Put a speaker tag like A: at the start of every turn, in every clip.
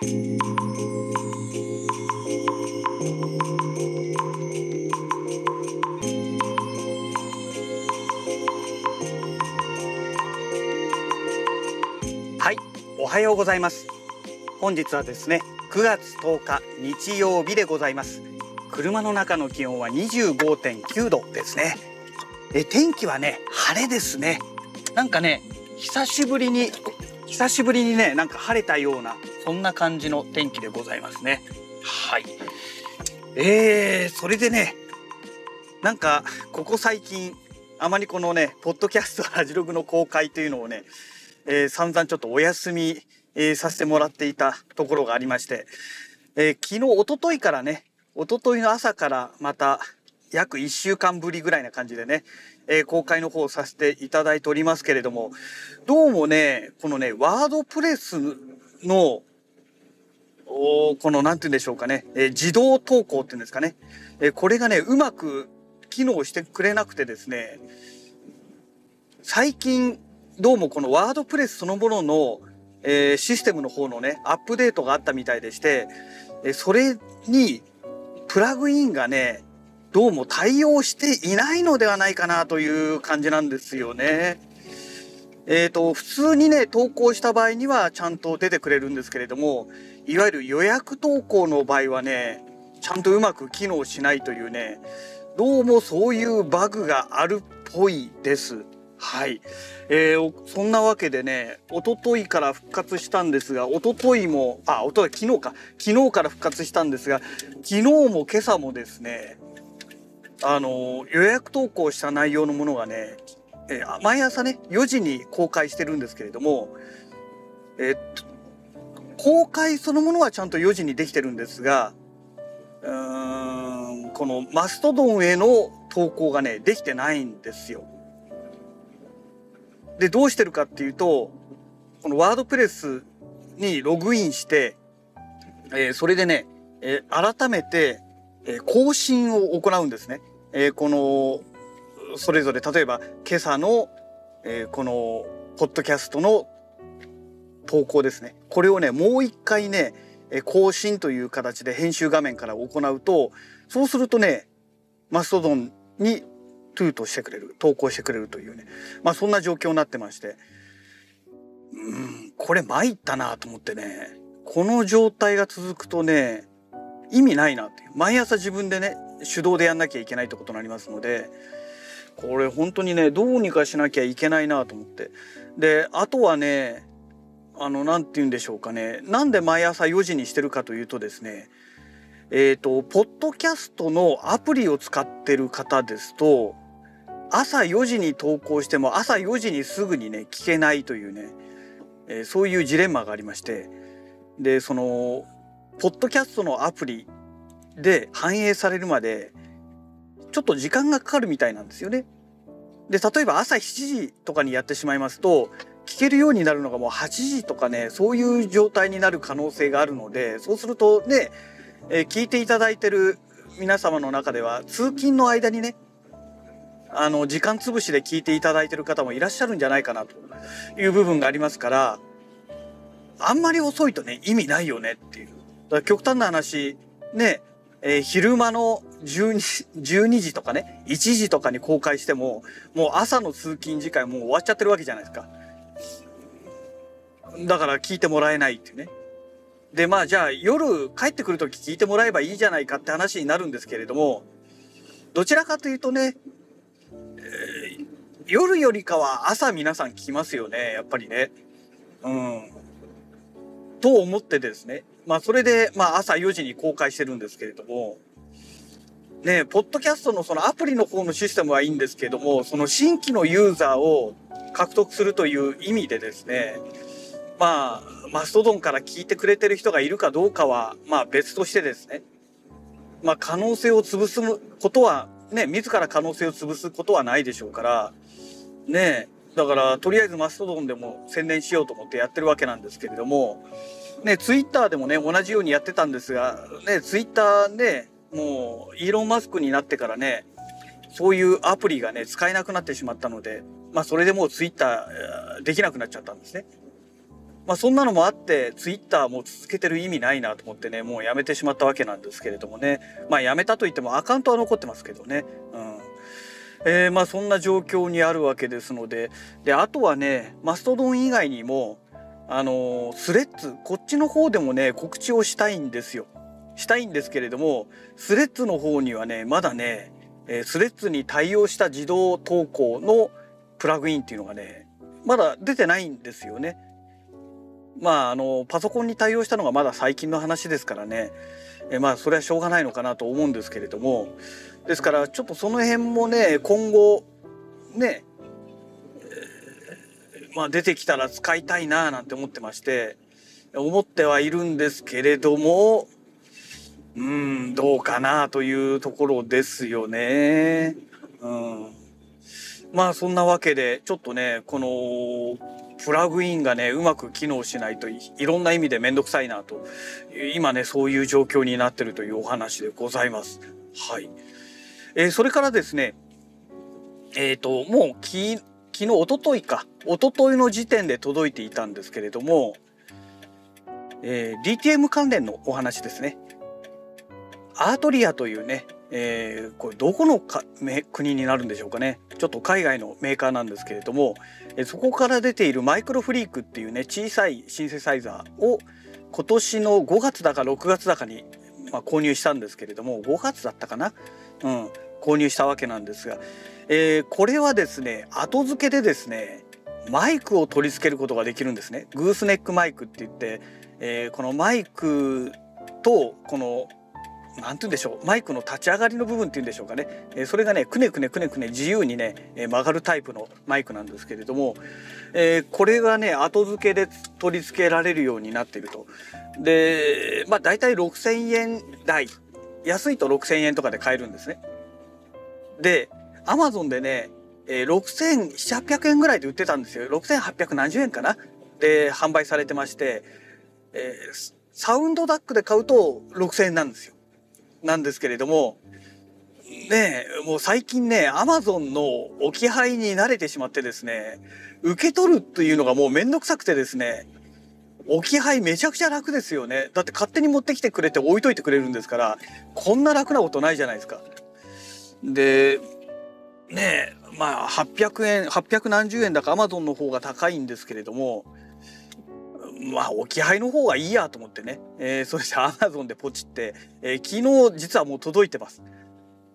A: はい、おはようございます。本日はですね、9月10日日曜日でございます。車の中の気温は25.9度ですね。え天気はね、晴れですね。なんかね、久しぶりに久しぶりにね、なんか晴れたようなそんな感じの天気でございますね。はい。えー、それでね、なんかここ最近あまりこのね、ポッドキャストラジログの公開というのをね、えー、散々ちょっとお休み、えー、させてもらっていたところがありまして、えー、昨日、おとといからね、おとといの朝からまた約1週間ぶりぐらいな感じでね、えー、公開の方をさせていただいておりますけれども、どうもね、このね、ワードプレスの、この、なんて言うんでしょうかね、えー、自動投稿っていうんですかね、えー、これがね、うまく機能してくれなくてですね、最近、どうもこのワードプレスそのものの、えー、システムの方のね、アップデートがあったみたいでして、えそれに、プラグインがね、どうも対応していないのではないかなという感じなんですよね。えっ、ー、と、普通にね、投稿した場合にはちゃんと出てくれるんですけれども、いわゆる予約投稿の場合はね、ちゃんとうまく機能しないというね、どうもそういうバグがあるっぽいです。はい。えー、そんなわけでね、おとといから復活したんですが、おとといも、あ、おととい、昨日か、昨日から復活したんですが、昨日も今朝もですね、あの、予約投稿した内容のものがね、えー、毎朝ね、4時に公開してるんですけれども、えー、公開そのものはちゃんと4時にできてるんですが、うーん、このマストドンへの投稿がね、できてないんですよ。で、どうしてるかっていうと、このワードプレスにログインして、えー、それでね、えー、改めて、えー、更新を行うんですね。えこの、それぞれ、例えば今朝の、えこの、ポッドキャストの投稿ですね。これをね、もう一回ね、更新という形で編集画面から行うと、そうするとね、マストドンにトゥートしてくれる、投稿してくれるというね、まあそんな状況になってまして、うん、これ参ったなと思ってね、この状態が続くとね、意味ないなっていう。毎朝自分でね、手動でやんなきゃいけないってことになりますので、これ本当にね、どうにかしなきゃいけないなと思って。で、あとはね、あの、なんて言うんでしょうかね。なんで毎朝4時にしてるかというとですね、えっ、ー、と、ポッドキャストのアプリを使ってる方ですと、朝4時に投稿しても朝4時にすぐにね聞けないというね、えー、そういうジレンマがありましてでそのポッドキャストのアプリで反映されるまでちょっと時間がかかるみたいなんですよね。で例えば朝7時とかにやってしまいますと聞けるようになるのがもう8時とかねそういう状態になる可能性があるのでそうするとね、えー、聞いていただいてる皆様の中では通勤の間にねあの、時間潰しで聞いていただいてる方もいらっしゃるんじゃないかなという部分がありますから、あんまり遅いとね、意味ないよねっていう。だから極端な話、ね、えー、昼間の12、12時とかね、1時とかに公開しても、もう朝の通勤時間もう終わっちゃってるわけじゃないですか。だから聞いてもらえないっていうね。で、まあじゃあ夜帰ってくるとき聞いてもらえばいいじゃないかって話になるんですけれども、どちらかというとね、夜よりかは朝皆さん聞きますよね、やっぱりね。うん。と思ってですね。まあそれで、まあ朝4時に公開してるんですけれども、ね、ポッドキャストのそのアプリの方のシステムはいいんですけども、その新規のユーザーを獲得するという意味でですね、まあ、マストドンから聞いてくれてる人がいるかどうかは、まあ別としてですね、まあ可能性を潰すことはね、自ら可能性を潰すことはないでしょうから、ねだからとりあえずマストドンでも宣伝しようと思ってやってるわけなんですけれども、ね、ツイッターでもね、同じようにやってたんですが、ね、ツイッターね、もう、イーロン・マスクになってからね、そういうアプリがね、使えなくなってしまったので、まあ、それでもうツイッターできなくなっちゃったんですね。まあ、そんなのもあってツイッターも続けてる意味ないなと思ってねもうやめてしまったわけなんですけれどもねまあやめたといってもアカウントは残ってますけどね。うんえー、まあそんな状況にあるわけですのでであとはねマストドン以外にもあのスレッズこっちの方でもね告知をしたいんですよ。したいんですけれどもスレッズの方にはねまだねえスレッズに対応した自動投稿のプラグインっていうのがねまだ出てないんですよね。まああのパソコンに対応したのがまだ最近の話ですからね。えまあそれはしょうがないのかなと思うんですけれども。ですからちょっとその辺もね今後ね、え、まあ出てきたら使いたいななんて思ってまして思ってはいるんですけれどもうんどうかなというところですよね。うん、まあそんなわけでちょっとねこのプラグインがねうまく機能しないといろんな意味で面倒くさいなと今ねそういう状況になってるというお話でございます。はい、えー、それからですねえっ、ー、ともうき昨日一昨日か一昨日の時点で届いていたんですけれども、えー、DTM 関連のお話ですね。アートリアというねえー、これどこのか国になるんでしょうかね。ちょっと海外のメーカーなんですけれども、え、そこから出ているマイクロフリークっていうね小さいシンセサイザーを今年の5月だか6月だかに、まあ、購入したんですけれども5月だったかな、うん、購入したわけなんですが、えー、これはですね後付けでですねマイクを取り付けることができるんですね。グースネックマイクって言って、えー、このマイクとこの何て言うんでしょうマイクの立ち上がりの部分っていうんでしょうかね、えそれがねくねくねくねくね自由にね、え曲がるタイプのマイクなんですけれども、えこれがね後付けで取り付けられるようになっていると。でまあ大体6,000円台安いと6,000円とかで買えるんですね。でアマゾンでね、え6,700800円ぐらいで売ってたんですよ6,800何十円かなで販売されてまして、えー、サウンドダックで買うと6,000円なんですよ。なんですけれども、ねもう最近ね、アマゾンの置き配に慣れてしまってですね、受け取るっていうのがもうめんどくさくてですね、置き配めちゃくちゃ楽ですよね。だって勝手に持ってきてくれて置いといてくれるんですから、こんな楽なことないじゃないですか。で、ねまあ800円、800何十円だかアマゾンの方が高いんですけれども、まあ置き配の方がいいやと思ってね、えー、そしてアマゾンでポチって、えー、昨日実はもう届いてます。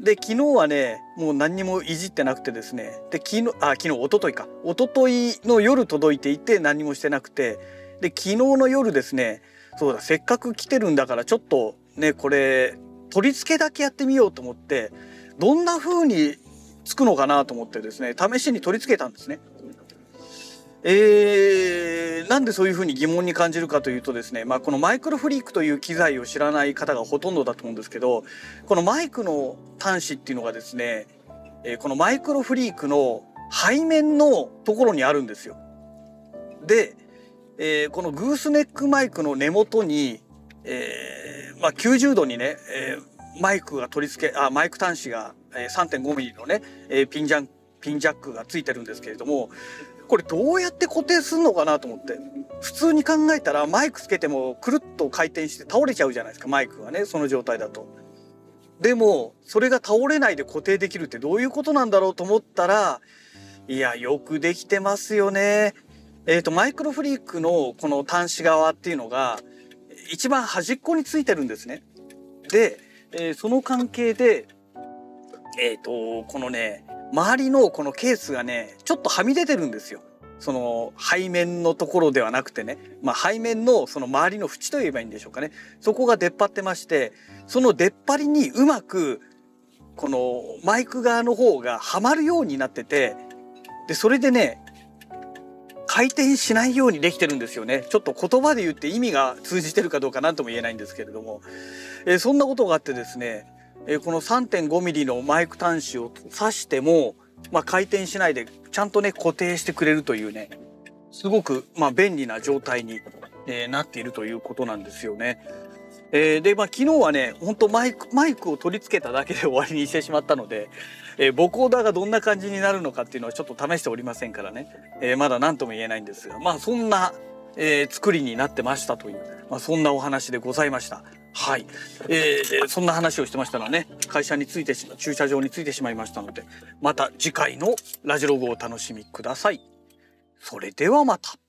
A: で昨日はねもう何にもいじってなくてですねで昨日あ昨日一昨日か一昨日の夜届いていて何もしてなくてで昨日の夜ですねそうだせっかく来てるんだからちょっとねこれ取り付けだけやってみようと思ってどんな風につくのかなと思ってですね試しに取り付けたんですね。えー、なんでそういうふうに疑問に感じるかというとですね、まあ、このマイクロフリークという機材を知らない方がほとんどだと思うんですけどこのマイクの端子っていうのがですね、このマイクロフリークの背面のところにあるんですよ。で、えー、このグースネックマイクの根元に、えーまあ、90度にね、えー、マイクが取り付けあマイク端子が、3.5mm のね、えー、ピンジャンピンジャックがついてるんですけれどもこれどうやって固定するのかなと思って普通に考えたらマイクつけてもくるっと回転して倒れちゃうじゃないですかマイクがねその状態だと。でもそれが倒れないで固定できるってどういうことなんだろうと思ったらいやよくできてますよね。えっ、ー、とマイクロフリークのこの端子側っていうのが一番端っこについてるんですね。で、えー、その関係でえっ、ー、とこのね周りのこのケースがねちょっとはみ出てるんですよ。その背面のところではなくてね、まあ、背面のその周りの縁といえばいいんでしょうかね。そこが出っ張ってましてその出っ張りにうまくこのマイク側の方がはまるようになっててでそれでね回転しないようにできてるんですよね。ちょっと言葉で言って意味が通じてるかどうか何とも言えないんですけれども、えー、そんなことがあってですねえこの 3.5mm のマイク端子を挿しても、まあ、回転しないでちゃんとね固定してくれるというねすごくまあ便利な状態に、えー、なっているということなんですよね。えー、でまあ昨日はね本当マイクマイクを取り付けただけで終わりにしてしまったので、えー、ボコーダーがどんな感じになるのかっていうのはちょっと試しておりませんからね、えー、まだ何とも言えないんですがまあそんなえー作りになってましたという、まあ、そんなお話でございました。はい、えーそんな話をしてましたらね会社について駐車場についてしまいましたのでまた次回のラジログをお楽しみください。それではまた。